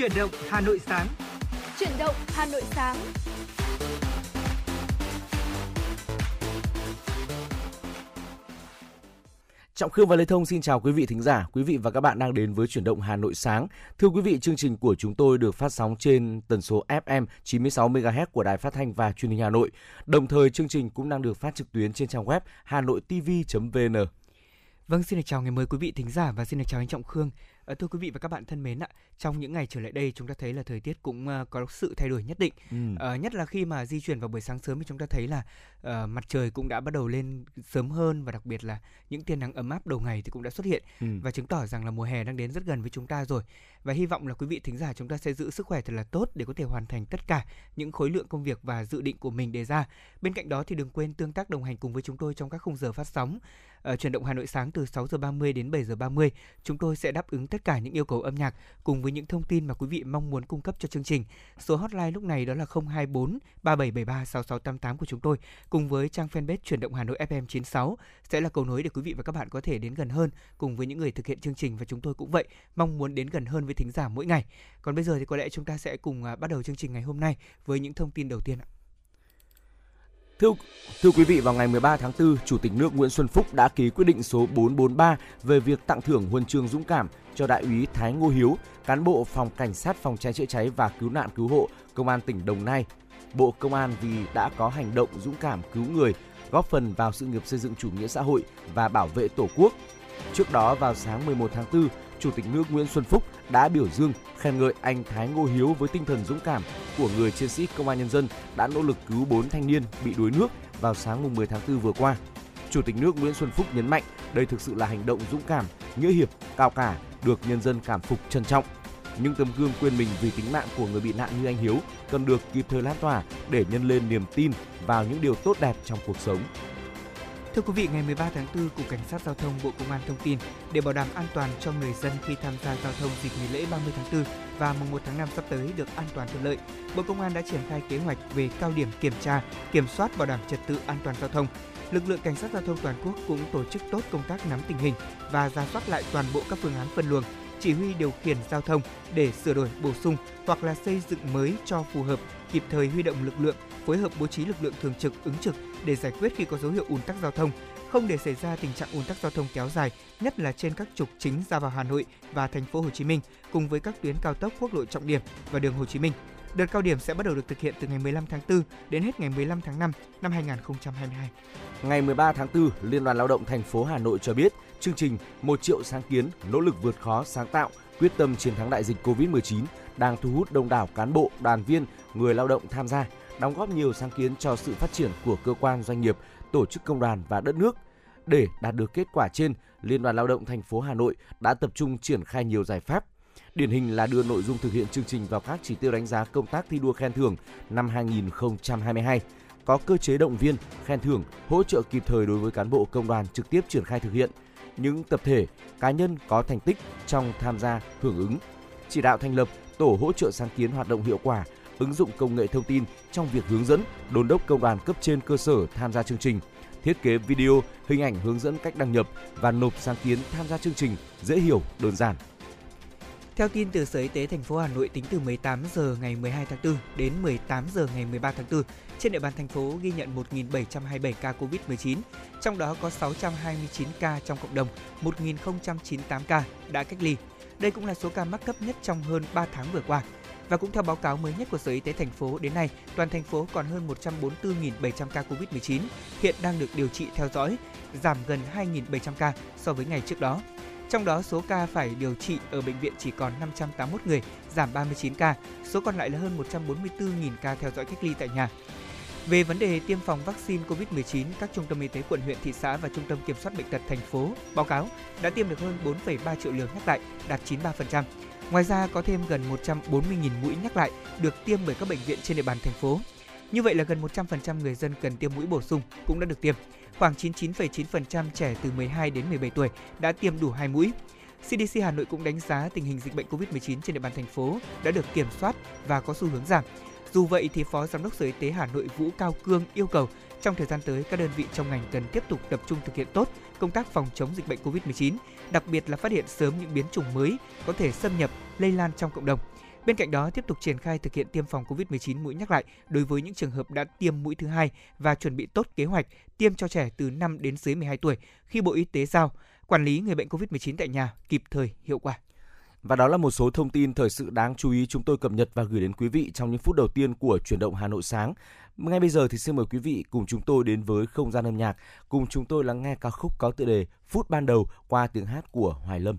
Chuyển động Hà Nội sáng. Chuyển động Hà Nội sáng. Trọng Khương và Lê Thông xin chào quý vị thính giả, quý vị và các bạn đang đến với chuyển động Hà Nội sáng. Thưa quý vị, chương trình của chúng tôi được phát sóng trên tần số FM 96 MHz của Đài Phát thanh và Truyền hình Hà Nội. Đồng thời chương trình cũng đang được phát trực tuyến trên trang web hanoitv.vn. Vâng, xin được chào ngày mới quý vị thính giả và xin được chào anh Trọng Khương. À, thưa quý vị và các bạn thân mến ạ, trong những ngày trở lại đây chúng ta thấy là thời tiết cũng uh, có sự thay đổi nhất định. Ừ. Uh, nhất là khi mà di chuyển vào buổi sáng sớm thì chúng ta thấy là uh, mặt trời cũng đã bắt đầu lên sớm hơn và đặc biệt là những tia nắng ấm áp đầu ngày thì cũng đã xuất hiện ừ. và chứng tỏ rằng là mùa hè đang đến rất gần với chúng ta rồi. Và hy vọng là quý vị thính giả chúng ta sẽ giữ sức khỏe thật là tốt để có thể hoàn thành tất cả những khối lượng công việc và dự định của mình đề ra. Bên cạnh đó thì đừng quên tương tác đồng hành cùng với chúng tôi trong các khung giờ phát sóng uh, chuyển động Hà Nội sáng từ 6 giờ 30 đến 7 giờ 30. Chúng tôi sẽ đáp ứng tất cả những yêu cầu âm nhạc cùng với những thông tin mà quý vị mong muốn cung cấp cho chương trình. Số hotline lúc này đó là 024 3773 6688 của chúng tôi cùng với trang fanpage chuyển động Hà Nội FM 96 sẽ là cầu nối để quý vị và các bạn có thể đến gần hơn cùng với những người thực hiện chương trình và chúng tôi cũng vậy, mong muốn đến gần hơn với thính giả mỗi ngày. Còn bây giờ thì có lẽ chúng ta sẽ cùng uh, bắt đầu chương trình ngày hôm nay với những thông tin đầu tiên ạ. Thưa, thưa quý vị, vào ngày 13 tháng 4, Chủ tịch nước Nguyễn Xuân Phúc đã ký quyết định số 443 về việc tặng thưởng huân chương dũng cảm cho Đại úy Thái Ngô Hiếu, cán bộ phòng cảnh sát phòng cháy chữa cháy và cứu nạn cứu hộ Công an tỉnh Đồng Nai. Bộ Công an vì đã có hành động dũng cảm cứu người, góp phần vào sự nghiệp xây dựng chủ nghĩa xã hội và bảo vệ Tổ quốc. Trước đó vào sáng 11 tháng 4, Chủ tịch nước Nguyễn Xuân Phúc đã biểu dương khen ngợi anh Thái Ngô Hiếu với tinh thần dũng cảm của người chiến sĩ công an nhân dân đã nỗ lực cứu 4 thanh niên bị đuối nước vào sáng 10 tháng 4 vừa qua. Chủ tịch nước Nguyễn Xuân Phúc nhấn mạnh đây thực sự là hành động dũng cảm, nghĩa hiệp, cao cả, được nhân dân cảm phục trân trọng. Những tấm gương quên mình vì tính mạng của người bị nạn như anh Hiếu cần được kịp thời lan tỏa để nhân lên niềm tin vào những điều tốt đẹp trong cuộc sống. Thưa quý vị, ngày 13 tháng 4, Cục Cảnh sát Giao thông Bộ Công an thông tin để bảo đảm an toàn cho người dân khi tham gia giao thông dịp nghỉ lễ 30 tháng 4 và mùng 1 tháng 5 sắp tới được an toàn thuận lợi, Bộ Công an đã triển khai kế hoạch về cao điểm kiểm tra, kiểm soát bảo đảm trật tự an toàn giao thông. Lực lượng cảnh sát giao thông toàn quốc cũng tổ chức tốt công tác nắm tình hình và ra soát lại toàn bộ các phương án phân luồng, chỉ huy điều khiển giao thông để sửa đổi, bổ sung hoặc là xây dựng mới cho phù hợp, kịp thời huy động lực lượng, phối hợp bố trí lực lượng thường trực ứng trực để giải quyết khi có dấu hiệu ùn tắc giao thông, không để xảy ra tình trạng ùn tắc giao thông kéo dài, nhất là trên các trục chính ra vào Hà Nội và thành phố Hồ Chí Minh cùng với các tuyến cao tốc quốc lộ trọng điểm và đường Hồ Chí Minh. Đợt cao điểm sẽ bắt đầu được thực hiện từ ngày 15 tháng 4 đến hết ngày 15 tháng 5 năm 2022. Ngày 13 tháng 4, Liên đoàn Lao động thành phố Hà Nội cho biết, chương trình một triệu sáng kiến, nỗ lực vượt khó sáng tạo, quyết tâm chiến thắng đại dịch Covid-19 đang thu hút đông đảo cán bộ, đoàn viên, người lao động tham gia đóng góp nhiều sáng kiến cho sự phát triển của cơ quan doanh nghiệp, tổ chức công đoàn và đất nước. Để đạt được kết quả trên, Liên đoàn Lao động thành phố Hà Nội đã tập trung triển khai nhiều giải pháp. Điển hình là đưa nội dung thực hiện chương trình vào các chỉ tiêu đánh giá công tác thi đua khen thưởng năm 2022, có cơ chế động viên, khen thưởng, hỗ trợ kịp thời đối với cán bộ công đoàn trực tiếp triển khai thực hiện, những tập thể, cá nhân có thành tích trong tham gia hưởng ứng, chỉ đạo thành lập tổ hỗ trợ sáng kiến hoạt động hiệu quả ứng dụng công nghệ thông tin trong việc hướng dẫn, đôn đốc công đoàn cấp trên cơ sở tham gia chương trình, thiết kế video, hình ảnh hướng dẫn cách đăng nhập và nộp sáng kiến tham gia chương trình dễ hiểu, đơn giản. Theo tin từ Sở Y tế thành phố Hà Nội tính từ 18 giờ ngày 12 tháng 4 đến 18 giờ ngày 13 tháng 4, trên địa bàn thành phố ghi nhận 1.727 ca COVID-19, trong đó có 629 ca trong cộng đồng, 1.098 ca đã cách ly. Đây cũng là số ca mắc cấp nhất trong hơn 3 tháng vừa qua. Và cũng theo báo cáo mới nhất của Sở Y tế thành phố, đến nay toàn thành phố còn hơn 144.700 ca COVID-19 hiện đang được điều trị theo dõi, giảm gần 2.700 ca so với ngày trước đó. Trong đó số ca phải điều trị ở bệnh viện chỉ còn 581 người, giảm 39 ca, số còn lại là hơn 144.000 ca theo dõi cách ly tại nhà. Về vấn đề tiêm phòng vaccine COVID-19, các trung tâm y tế quận huyện, thị xã và trung tâm kiểm soát bệnh tật thành phố báo cáo đã tiêm được hơn 4,3 triệu liều nhắc lại, đạt 93%. Ngoài ra có thêm gần 140.000 mũi nhắc lại được tiêm bởi các bệnh viện trên địa bàn thành phố. Như vậy là gần 100% người dân cần tiêm mũi bổ sung cũng đã được tiêm. Khoảng 99,9% trẻ từ 12 đến 17 tuổi đã tiêm đủ hai mũi. CDC Hà Nội cũng đánh giá tình hình dịch bệnh COVID-19 trên địa bàn thành phố đã được kiểm soát và có xu hướng giảm. Dù vậy thì Phó Giám đốc Sở Y tế Hà Nội Vũ Cao Cương yêu cầu trong thời gian tới các đơn vị trong ngành cần tiếp tục tập trung thực hiện tốt công tác phòng chống dịch bệnh COVID-19, đặc biệt là phát hiện sớm những biến chủng mới có thể xâm nhập, lây lan trong cộng đồng. Bên cạnh đó, tiếp tục triển khai thực hiện tiêm phòng COVID-19 mũi nhắc lại đối với những trường hợp đã tiêm mũi thứ hai và chuẩn bị tốt kế hoạch tiêm cho trẻ từ 5 đến dưới 12 tuổi khi Bộ Y tế giao, quản lý người bệnh COVID-19 tại nhà kịp thời, hiệu quả. Và đó là một số thông tin thời sự đáng chú ý chúng tôi cập nhật và gửi đến quý vị trong những phút đầu tiên của chuyển động Hà Nội sáng. Ngay bây giờ thì xin mời quý vị cùng chúng tôi đến với không gian âm nhạc, cùng chúng tôi lắng nghe ca khúc có tựa đề Phút ban đầu qua tiếng hát của Hoài Lâm.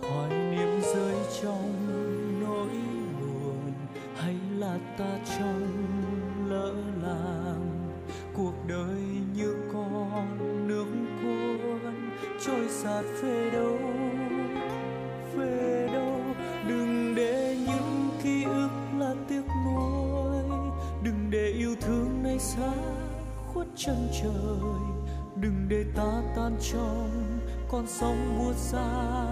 hoài niệm rơi trong nỗi buồn, hay là ta trong lỡ làng? Cuộc đời như con nước cuốn, trôi sạt về đâu? Về đâu? Đừng để những ký ức là tiếc nuối. Đừng để yêu thương này xa khuất chân trời. Đừng để ta tan trong con sóng buốt xa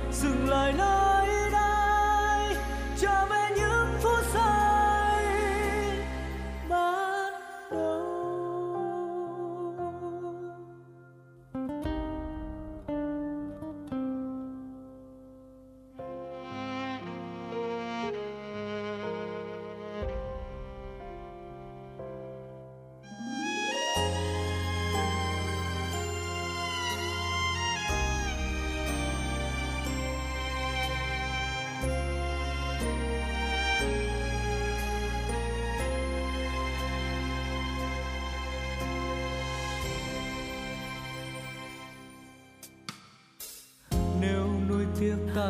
dừng lại nơi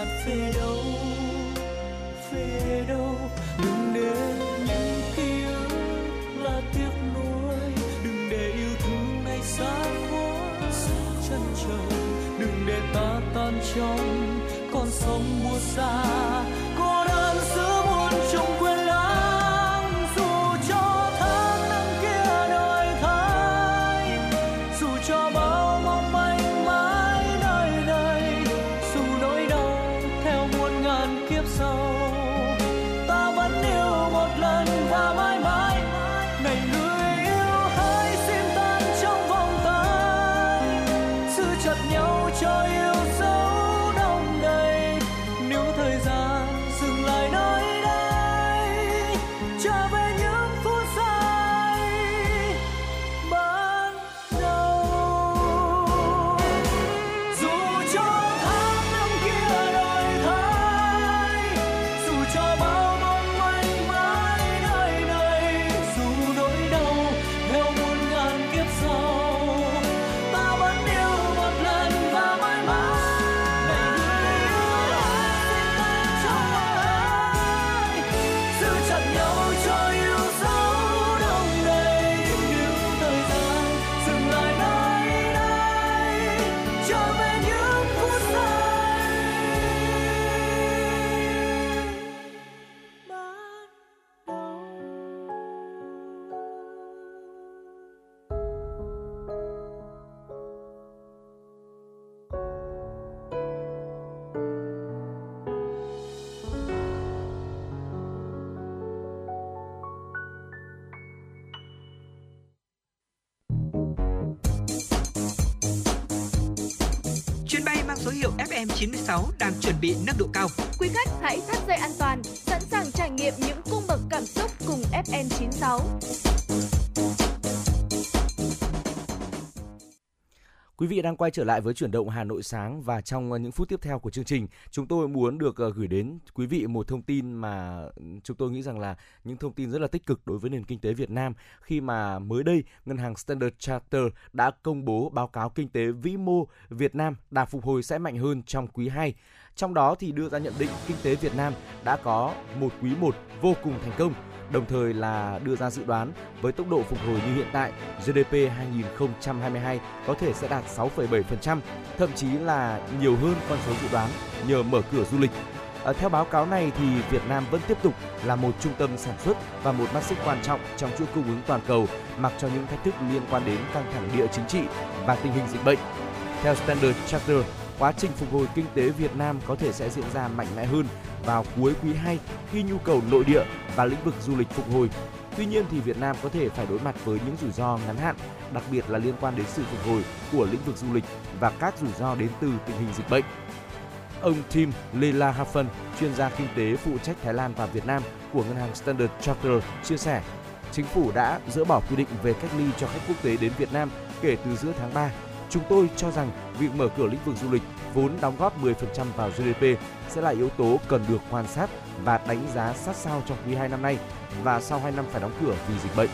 Trôi về đâu về đâu? Đừng để những ký ức là tiếc nuối. Đừng để yêu thương này xa khuất chân trời. Đừng để ta tan trong con sông buốt xa. FM96 đang chuẩn bị nâng độ cao. Quý khách hãy thắt dây an toàn, sẵn sàng trải nghiệm những Quý vị đang quay trở lại với chuyển động Hà Nội sáng và trong ờ, những phút tiếp theo của chương trình, chúng tôi muốn được ờ, gửi đến quý vị một thông tin mà ừ, chúng tôi nghĩ rằng là những thông tin rất là tích cực đối với nền kinh tế Việt Nam khi mà mới đây ngân hàng Standard Chartered đã công bố báo cáo kinh tế vĩ mô Việt Nam đạt phục hồi sẽ mạnh hơn trong quý 2. Trong đó thì đưa ra nhận định kinh tế Việt Nam đã có một quý 1 vô cùng thành công đồng thời là đưa ra dự đoán với tốc độ phục hồi như hiện tại, GDP 2022 có thể sẽ đạt 6,7%, thậm chí là nhiều hơn con số dự đoán nhờ mở cửa du lịch. À, theo báo cáo này thì Việt Nam vẫn tiếp tục là một trung tâm sản xuất và một mắt xích quan trọng trong chuỗi cung ứng toàn cầu, mặc cho những thách thức liên quan đến căng thẳng địa chính trị và tình hình dịch bệnh. Theo Standard Chartered, quá trình phục hồi kinh tế Việt Nam có thể sẽ diễn ra mạnh mẽ hơn vào cuối quý 2 khi nhu cầu nội địa và lĩnh vực du lịch phục hồi. Tuy nhiên thì Việt Nam có thể phải đối mặt với những rủi ro ngắn hạn, đặc biệt là liên quan đến sự phục hồi của lĩnh vực du lịch và các rủi ro đến từ tình hình dịch bệnh. Ông Tim Lelahafen, chuyên gia kinh tế phụ trách Thái Lan và Việt Nam của ngân hàng Standard Chartered chia sẻ, chính phủ đã dỡ bỏ quy định về cách ly cho khách quốc tế đến Việt Nam kể từ giữa tháng 3 Chúng tôi cho rằng việc mở cửa lĩnh vực du lịch vốn đóng góp 10% vào GDP sẽ là yếu tố cần được quan sát và đánh giá sát sao trong quý 2 năm nay và sau 2 năm phải đóng cửa vì dịch bệnh.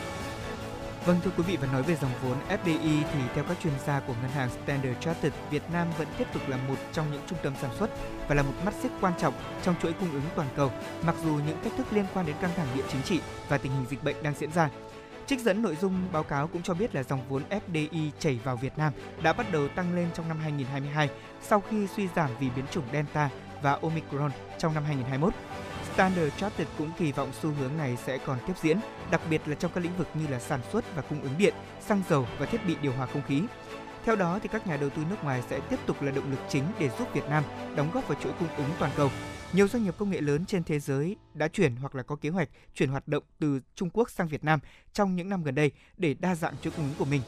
Vâng thưa quý vị và nói về dòng vốn FDI thì theo các chuyên gia của ngân hàng Standard Chartered, Việt Nam vẫn tiếp tục là một trong những trung tâm sản xuất và là một mắt xích quan trọng trong chuỗi cung ứng toàn cầu, mặc dù những thách thức liên quan đến căng thẳng địa chính trị và tình hình dịch bệnh đang diễn ra. Trích dẫn nội dung báo cáo cũng cho biết là dòng vốn FDI chảy vào Việt Nam đã bắt đầu tăng lên trong năm 2022 sau khi suy giảm vì biến chủng Delta và Omicron trong năm 2021. Standard Chartered cũng kỳ vọng xu hướng này sẽ còn tiếp diễn, đặc biệt là trong các lĩnh vực như là sản xuất và cung ứng điện, xăng dầu và thiết bị điều hòa không khí. Theo đó thì các nhà đầu tư nước ngoài sẽ tiếp tục là động lực chính để giúp Việt Nam đóng góp vào chuỗi cung ứng toàn cầu nhiều doanh nghiệp công nghệ lớn trên thế giới đã chuyển hoặc là có kế hoạch chuyển hoạt động từ Trung Quốc sang Việt Nam trong những năm gần đây để đa dạng chuỗi cung ứng của mình.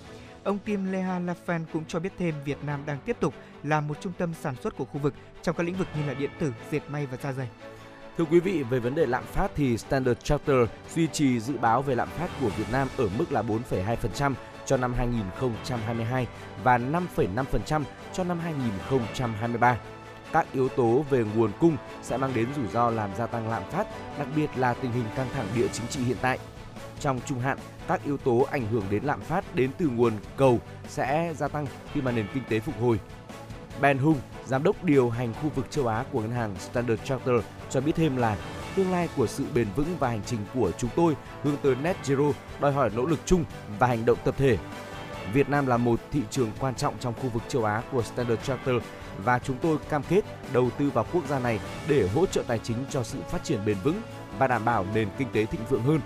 Ông Kim Leha Lafan cũng cho biết thêm Việt Nam đang tiếp tục là một trung tâm sản xuất của khu vực trong các lĩnh vực như là điện tử, dệt may và da dày. Thưa quý vị, về vấn đề lạm phát thì Standard Chartered duy trì dự báo về lạm phát của Việt Nam ở mức là 4,2% cho năm 2022 và 5,5% cho năm 2023 các yếu tố về nguồn cung sẽ mang đến rủi ro làm gia tăng lạm phát, đặc biệt là tình hình căng thẳng địa chính trị hiện tại. Trong trung hạn, các yếu tố ảnh hưởng đến lạm phát đến từ nguồn cầu sẽ gia tăng khi mà nền kinh tế phục hồi. Ben Hung, giám đốc điều hành khu vực châu Á của ngân hàng Standard Chartered cho biết thêm là tương lai của sự bền vững và hành trình của chúng tôi hướng tới net zero đòi hỏi nỗ lực chung và hành động tập thể. Việt Nam là một thị trường quan trọng trong khu vực châu Á của Standard Chartered và chúng tôi cam kết đầu tư vào quốc gia này để hỗ trợ tài chính cho sự phát triển bền vững và đảm bảo nền kinh tế thịnh vượng hơn.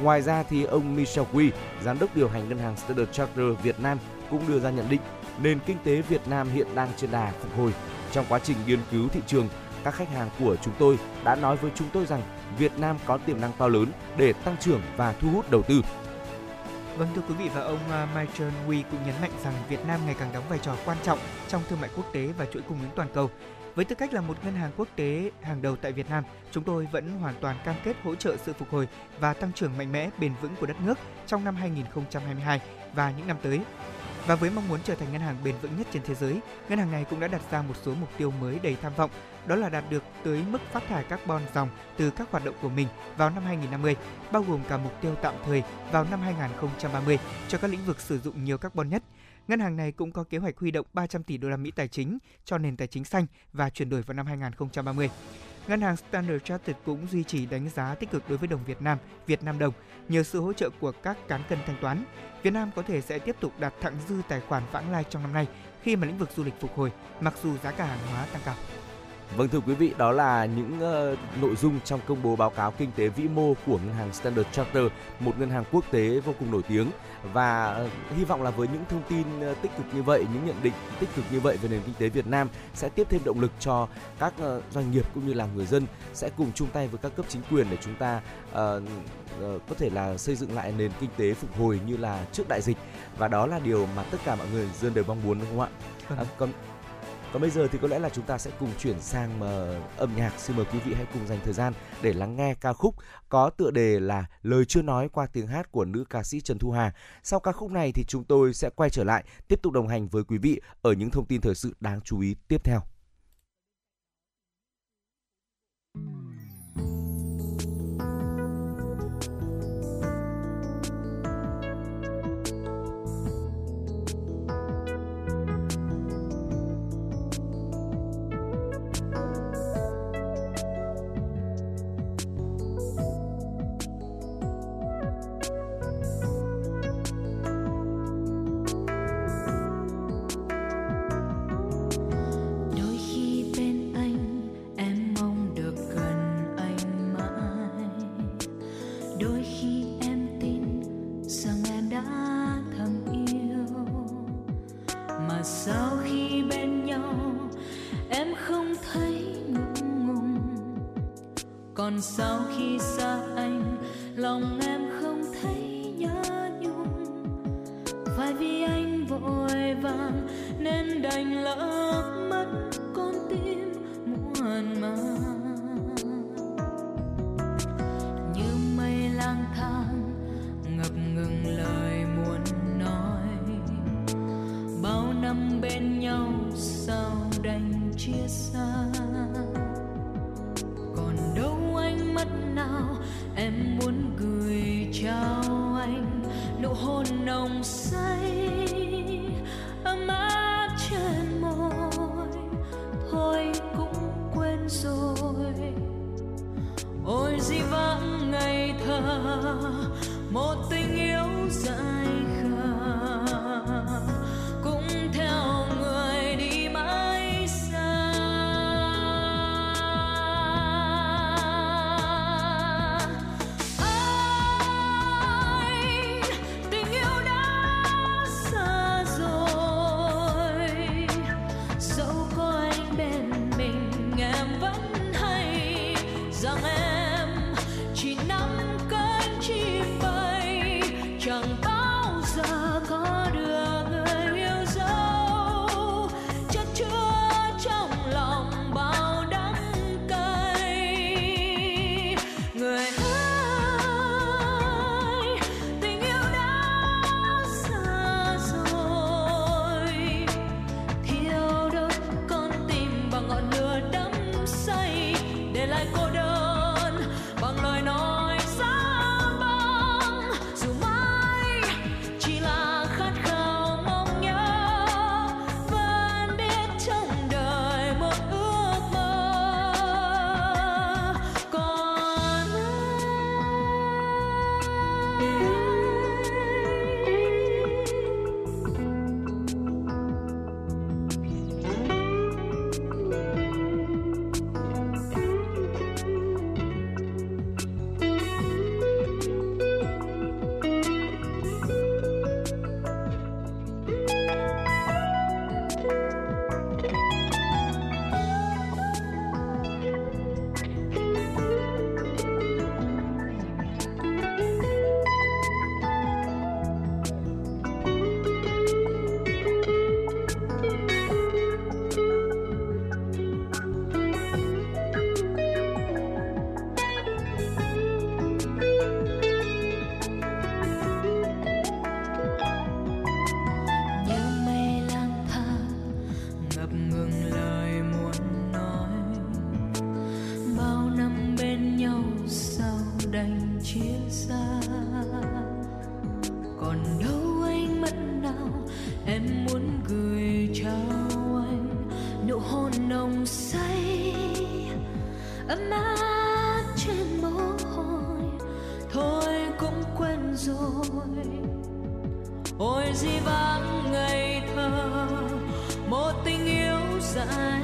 Ngoài ra thì ông Michel Quy, giám đốc điều hành ngân hàng Standard Chartered Việt Nam cũng đưa ra nhận định nền kinh tế Việt Nam hiện đang trên đà phục hồi. Trong quá trình nghiên cứu thị trường, các khách hàng của chúng tôi đã nói với chúng tôi rằng Việt Nam có tiềm năng to lớn để tăng trưởng và thu hút đầu tư. Vâng thưa quý vị và ông à, Michael Wee cũng nhấn mạnh rằng Việt Nam ngày càng đóng vai trò quan trọng trong thương mại quốc tế và chuỗi cung ứng toàn cầu. Với tư cách là một ngân hàng quốc tế hàng đầu tại Việt Nam, chúng tôi vẫn hoàn toàn cam kết hỗ trợ sự phục hồi và tăng trưởng mạnh mẽ bền vững của đất nước trong năm 2022 và những năm tới. Và với mong muốn trở thành ngân hàng bền vững nhất trên thế giới, ngân hàng này cũng đã đặt ra một số mục tiêu mới đầy tham vọng, đó là đạt được tới mức phát thải carbon dòng từ các hoạt động của mình vào năm 2050, bao gồm cả mục tiêu tạm thời vào năm 2030 cho các lĩnh vực sử dụng nhiều carbon nhất. Ngân hàng này cũng có kế hoạch huy động 300 tỷ đô la Mỹ tài chính cho nền tài chính xanh và chuyển đổi vào năm 2030. Ngân hàng Standard Chartered cũng duy trì đánh giá tích cực đối với đồng Việt Nam, Việt Nam đồng nhờ sự hỗ trợ của các cán cân thanh toán. Việt Nam có thể sẽ tiếp tục đạt thặng dư tài khoản vãng lai trong năm nay khi mà lĩnh vực du lịch phục hồi, mặc dù giá cả hàng hóa tăng cao. Vâng thưa quý vị, đó là những uh, nội dung trong công bố báo cáo kinh tế vĩ mô của ngân hàng Standard Chartered, một ngân hàng quốc tế vô cùng nổi tiếng và uh, hy vọng là với những thông tin uh, tích cực như vậy, những nhận định tích cực như vậy về nền kinh tế Việt Nam sẽ tiếp thêm động lực cho các uh, doanh nghiệp cũng như là người dân sẽ cùng chung tay với các cấp chính quyền để chúng ta uh, uh, có thể là xây dựng lại nền kinh tế phục hồi như là trước đại dịch và đó là điều mà tất cả mọi người dân đều mong muốn đúng không ạ? Vâng. À, còn còn bây giờ thì có lẽ là chúng ta sẽ cùng chuyển sang uh, âm nhạc. Xin mời quý vị hãy cùng dành thời gian để lắng nghe ca khúc có tựa đề là Lời chưa nói qua tiếng hát của nữ ca sĩ Trần Thu Hà. Sau ca khúc này thì chúng tôi sẽ quay trở lại tiếp tục đồng hành với quý vị ở những thông tin thời sự đáng chú ý tiếp theo. Còn sau khi xa anh lòng em rằng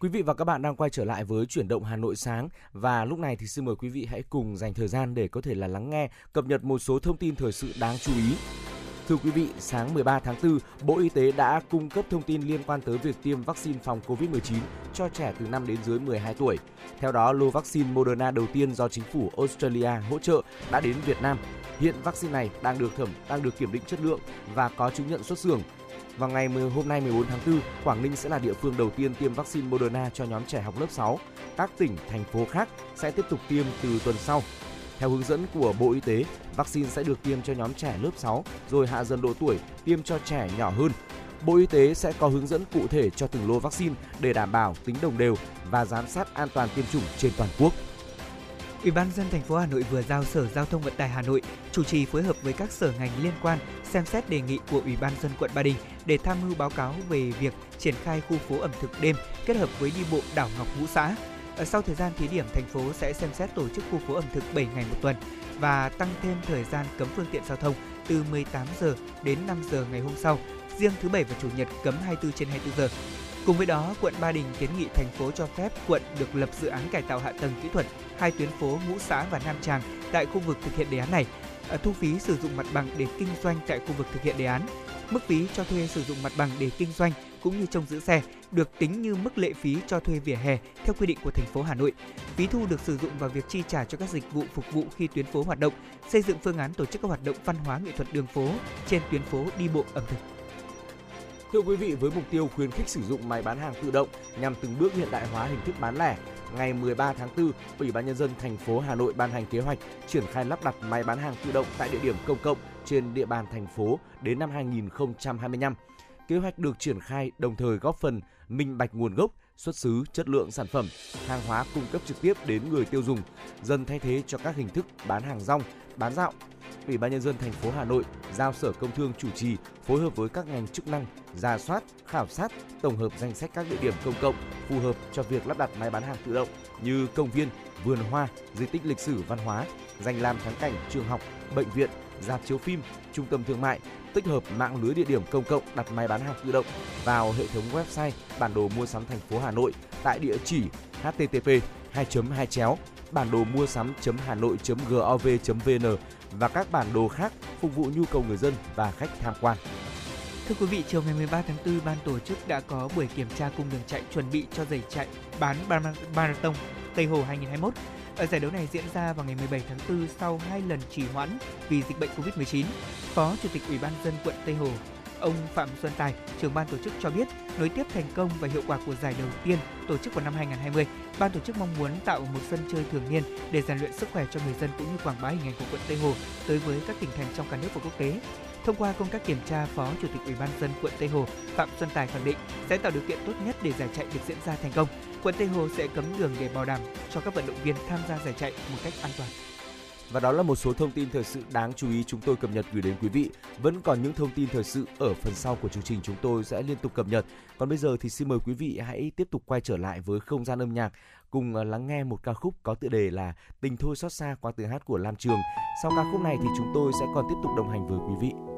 Quý vị và các bạn đang quay trở lại với chuyển động Hà Nội sáng và lúc này thì xin mời quý vị hãy cùng dành thời gian để có thể là lắng nghe cập nhật một số thông tin thời sự đáng chú ý. Thưa quý vị, sáng 13 tháng 4, Bộ Y tế đã cung cấp thông tin liên quan tới việc tiêm vaccine phòng COVID-19 cho trẻ từ 5 đến dưới 12 tuổi. Theo đó, lô vaccine Moderna đầu tiên do chính phủ Australia hỗ trợ đã đến Việt Nam. Hiện vaccine này đang được thẩm đang được kiểm định chất lượng và có chứng nhận xuất xưởng vào ngày hôm nay 14 tháng 4, Quảng Ninh sẽ là địa phương đầu tiên tiêm vaccine Moderna cho nhóm trẻ học lớp 6. Các tỉnh, thành phố khác sẽ tiếp tục tiêm từ tuần sau. Theo hướng dẫn của Bộ Y tế, vaccine sẽ được tiêm cho nhóm trẻ lớp 6 rồi hạ dần độ tuổi tiêm cho trẻ nhỏ hơn. Bộ Y tế sẽ có hướng dẫn cụ thể cho từng lô vaccine để đảm bảo tính đồng đều và giám sát an toàn tiêm chủng trên toàn quốc. Ủy ban dân thành phố Hà Nội vừa giao Sở Giao thông Vận tải Hà Nội chủ trì phối hợp với các sở ngành liên quan xem xét đề nghị của Ủy ban dân quận Ba Đình để tham mưu báo cáo về việc triển khai khu phố ẩm thực đêm kết hợp với đi bộ đảo Ngọc Vũ Xã. Ở sau thời gian thí điểm, thành phố sẽ xem xét tổ chức khu phố ẩm thực 7 ngày một tuần và tăng thêm thời gian cấm phương tiện giao thông từ 18 giờ đến 5 giờ ngày hôm sau. Riêng thứ bảy và chủ nhật cấm 24 trên 24 giờ. Cùng với đó, quận Ba Đình kiến nghị thành phố cho phép quận được lập dự án cải tạo hạ tầng kỹ thuật hai tuyến phố Ngũ Xã và Nam Tràng tại khu vực thực hiện đề án này, à, thu phí sử dụng mặt bằng để kinh doanh tại khu vực thực hiện đề án. Mức phí cho thuê sử dụng mặt bằng để kinh doanh cũng như trông giữ xe được tính như mức lệ phí cho thuê vỉa hè theo quy định của thành phố Hà Nội. Phí thu được sử dụng vào việc chi trả cho các dịch vụ phục vụ khi tuyến phố hoạt động, xây dựng phương án tổ chức các hoạt động văn hóa nghệ thuật đường phố trên tuyến phố đi bộ ẩm thực. Thưa quý vị, với mục tiêu khuyến khích sử dụng máy bán hàng tự động nhằm từng bước hiện đại hóa hình thức bán lẻ, ngày 13 tháng 4, Ủy ban nhân dân thành phố Hà Nội ban hành kế hoạch triển khai lắp đặt máy bán hàng tự động tại địa điểm công cộng trên địa bàn thành phố đến năm 2025. Kế hoạch được triển khai đồng thời góp phần minh bạch nguồn gốc, xuất xứ, chất lượng sản phẩm, hàng hóa cung cấp trực tiếp đến người tiêu dùng, dần thay thế cho các hình thức bán hàng rong, bán dạo. Ủy ban nhân dân thành phố Hà Nội giao Sở Công Thương chủ trì phối hợp với các ngành chức năng ra soát, khảo sát, tổng hợp danh sách các địa điểm công cộng phù hợp cho việc lắp đặt máy bán hàng tự động như công viên, vườn hoa, di tích lịch sử văn hóa, danh lam thắng cảnh, trường học, bệnh viện, dạp chiếu phim, trung tâm thương mại, tích hợp mạng lưới địa điểm công cộng đặt máy bán hàng tự động vào hệ thống website bản đồ mua sắm thành phố Hà Nội tại địa chỉ http 2 2 chéo bản đồ mua sắm hà nội gov vn và các bản đồ khác phục vụ nhu cầu người dân và khách tham quan. Thưa quý vị, chiều ngày 13 tháng 4, ban tổ chức đã có buổi kiểm tra cung đường chạy chuẩn bị cho giải chạy bán marathon Tây Hồ 2021. Ở giải đấu này diễn ra vào ngày 17 tháng 4 sau 2 lần trì hoãn vì dịch bệnh Covid-19. Phó Chủ tịch Ủy ban dân quận Tây Hồ Ông Phạm Xuân Tài, trưởng ban tổ chức cho biết, nối tiếp thành công và hiệu quả của giải đầu tiên tổ chức vào năm 2020, ban tổ chức mong muốn tạo một sân chơi thường niên để rèn luyện sức khỏe cho người dân cũng như quảng bá hình ảnh của quận Tây Hồ tới với các tỉnh thành trong cả nước và quốc tế. Thông qua công tác kiểm tra, Phó Chủ tịch Ủy ban dân quận Tây Hồ Phạm Xuân Tài khẳng định sẽ tạo điều kiện tốt nhất để giải chạy được diễn ra thành công. Quận Tây Hồ sẽ cấm đường để bảo đảm cho các vận động viên tham gia giải chạy một cách an toàn. Và đó là một số thông tin thời sự đáng chú ý chúng tôi cập nhật gửi đến quý vị. Vẫn còn những thông tin thời sự ở phần sau của chương trình chúng tôi sẽ liên tục cập nhật. Còn bây giờ thì xin mời quý vị hãy tiếp tục quay trở lại với không gian âm nhạc, cùng ờ, lắng nghe một ca khúc có tựa đề là Tình thôi xót xa qua tiếng hát của Lam Trường. Sau ca khúc này thì chúng tôi sẽ còn tiếp tục đồng hành với quý vị.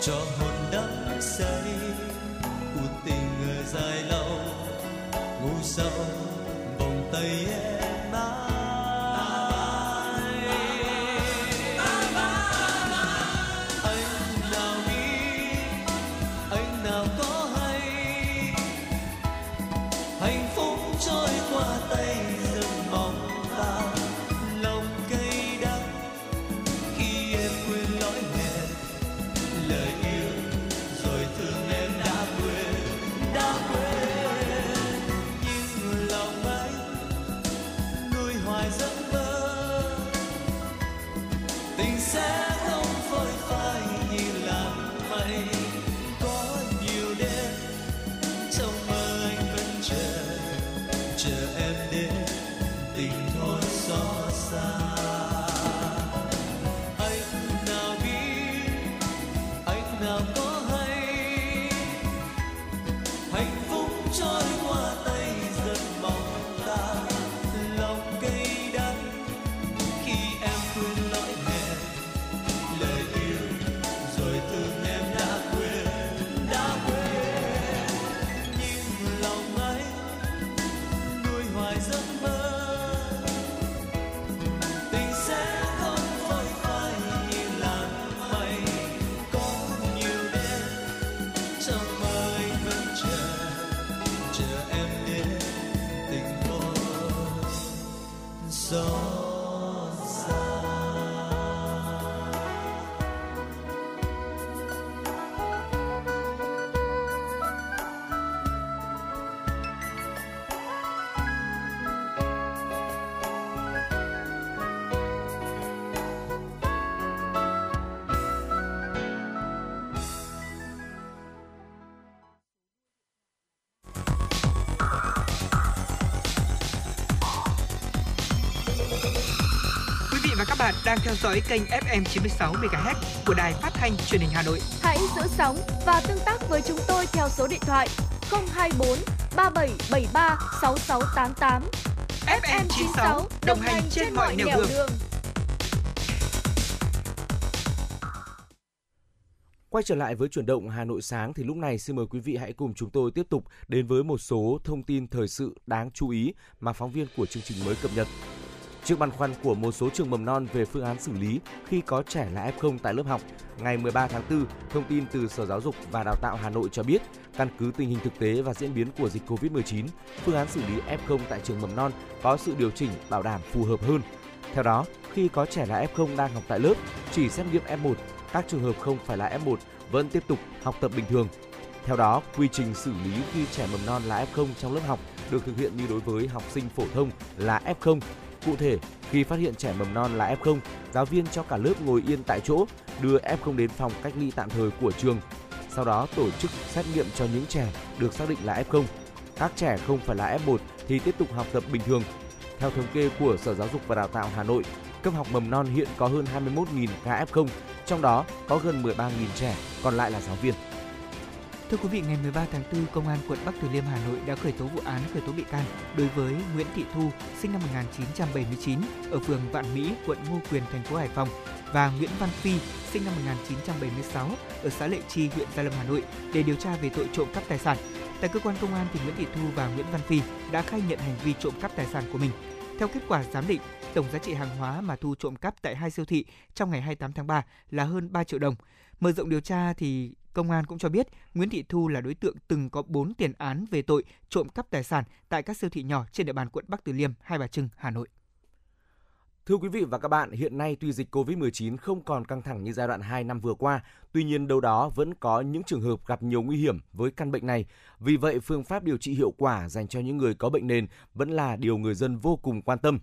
着 bạn đang theo dõi kênh FM 96 MHz của đài phát thanh truyền hình Hà Nội. Hãy giữ sóng và tương tác với chúng tôi theo số điện thoại 024 3773 6688. FM 96 đồng hành trên, trên mọi nẻo đường. đường. Quay trở lại với chuyển động Hà Nội sáng thì lúc này xin mời quý vị hãy cùng chúng tôi tiếp tục đến với một số thông tin thời sự đáng chú ý mà phóng viên của chương trình mới cập nhật. Trước băn khoăn của một số trường mầm non về phương án xử lý khi có trẻ là F0 tại lớp học, ngày 13 tháng 4, thông tin từ Sở Giáo dục và Đào tạo Hà Nội cho biết, căn cứ tình hình thực tế và diễn biến của dịch COVID-19, phương án xử lý F0 tại trường mầm non có sự điều chỉnh bảo đảm phù hợp hơn. Theo đó, khi có trẻ là F0 đang học tại lớp, chỉ xét nghiệm F1, các trường hợp không phải là F1 vẫn tiếp tục học tập bình thường. Theo đó, quy trình xử lý khi trẻ mầm non là F0 trong lớp học được thực hiện như đối với học sinh phổ thông là F0 Cụ thể, khi phát hiện trẻ mầm non là F0, giáo viên cho cả lớp ngồi yên tại chỗ, đưa F0 đến phòng cách ly tạm thời của trường. Sau đó tổ chức xét nghiệm cho những trẻ được xác định là F0. Các trẻ không phải là F1 thì tiếp tục học tập bình thường. Theo thống kê của Sở Giáo dục và Đào tạo Hà Nội, cấp học mầm non hiện có hơn 21.000 ca F0, trong đó có gần 13.000 trẻ, còn lại là giáo viên. Thưa quý vị, ngày 13 tháng 4, Công an quận Bắc Từ Liêm Hà Nội đã khởi tố vụ án khởi tố bị can đối với Nguyễn Thị Thu, sinh năm 1979, ở phường Vạn Mỹ, quận Ngô Quyền, thành phố Hải Phòng và Nguyễn Văn Phi, sinh năm 1976, ở xã Lệ Chi, huyện Gia Lâm, Hà Nội để điều tra về tội trộm cắp tài sản. Tại cơ quan công an thì Nguyễn Thị Thu và Nguyễn Văn Phi đã khai nhận hành vi trộm cắp tài sản của mình. Theo kết quả giám định, tổng giá trị hàng hóa mà Thu trộm cắp tại hai siêu thị trong ngày 28 tháng 3 là hơn 3 triệu đồng. Mở rộng điều tra thì Công an cũng cho biết Nguyễn Thị Thu là đối tượng từng có 4 tiền án về tội trộm cắp tài sản tại các siêu thị nhỏ trên địa bàn quận Bắc Từ Liêm, Hai Bà Trưng, Hà Nội. Thưa quý vị và các bạn, hiện nay tuy dịch COVID-19 không còn căng thẳng như giai đoạn 2 năm vừa qua, tuy nhiên đâu đó vẫn có những trường hợp gặp nhiều nguy hiểm với căn bệnh này. Vì vậy, phương pháp điều trị hiệu quả dành cho những người có bệnh nền vẫn là điều người dân vô cùng quan tâm.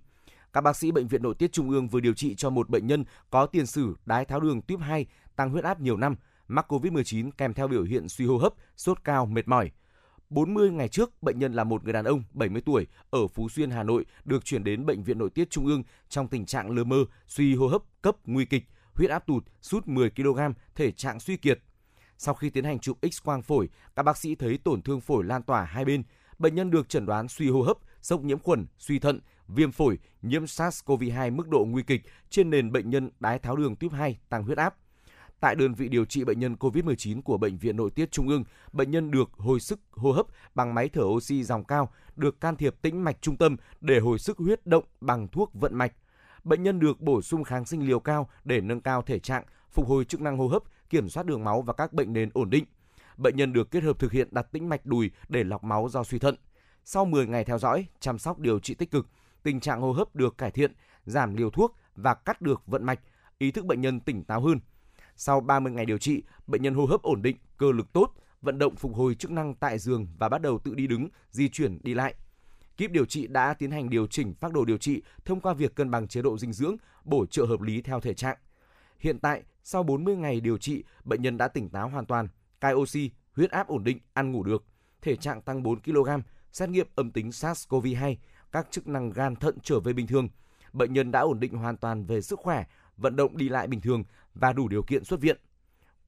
Các bác sĩ Bệnh viện Nội tiết Trung ương vừa điều trị cho một bệnh nhân có tiền sử đái tháo đường tuyếp 2, tăng huyết áp nhiều năm, mắc COVID-19 kèm theo biểu hiện suy hô hấp, sốt cao, mệt mỏi. 40 ngày trước, bệnh nhân là một người đàn ông 70 tuổi ở Phú Xuyên, Hà Nội được chuyển đến Bệnh viện Nội tiết Trung ương trong tình trạng lơ mơ, suy hô hấp cấp nguy kịch, huyết áp tụt, sút 10 kg, thể trạng suy kiệt. Sau khi tiến hành chụp X-quang phổi, các bác sĩ thấy tổn thương phổi lan tỏa hai bên. Bệnh nhân được chẩn đoán suy hô hấp, sốc nhiễm khuẩn, suy thận, viêm phổi, nhiễm SARS-CoV-2 mức độ nguy kịch trên nền bệnh nhân đái tháo đường tuyếp 2 tăng huyết áp. Tại đơn vị điều trị bệnh nhân COVID-19 của Bệnh viện Nội tiết Trung ương, bệnh nhân được hồi sức hô hấp bằng máy thở oxy dòng cao, được can thiệp tĩnh mạch trung tâm để hồi sức huyết động bằng thuốc vận mạch. Bệnh nhân được bổ sung kháng sinh liều cao để nâng cao thể trạng, phục hồi chức năng hô hấp, kiểm soát đường máu và các bệnh nền ổn định. Bệnh nhân được kết hợp thực hiện đặt tĩnh mạch đùi để lọc máu do suy thận. Sau 10 ngày theo dõi, chăm sóc điều trị tích cực, tình trạng hô hấp được cải thiện, giảm liều thuốc và cắt được vận mạch, ý thức bệnh nhân tỉnh táo hơn. Sau 30 ngày điều trị, bệnh nhân hô hấp ổn định, cơ lực tốt, vận động phục hồi chức năng tại giường và bắt đầu tự đi đứng, di chuyển đi lại. Kíp điều trị đã tiến hành điều chỉnh phác đồ điều trị thông qua việc cân bằng chế độ dinh dưỡng, bổ trợ hợp lý theo thể trạng. Hiện tại, sau 40 ngày điều trị, bệnh nhân đã tỉnh táo hoàn toàn, cai oxy, huyết áp ổn định, ăn ngủ được, thể trạng tăng 4 kg, xét nghiệm âm tính SARS-CoV-2, các chức năng gan thận trở về bình thường. Bệnh nhân đã ổn định hoàn toàn về sức khỏe, vận động đi lại bình thường và đủ điều kiện xuất viện.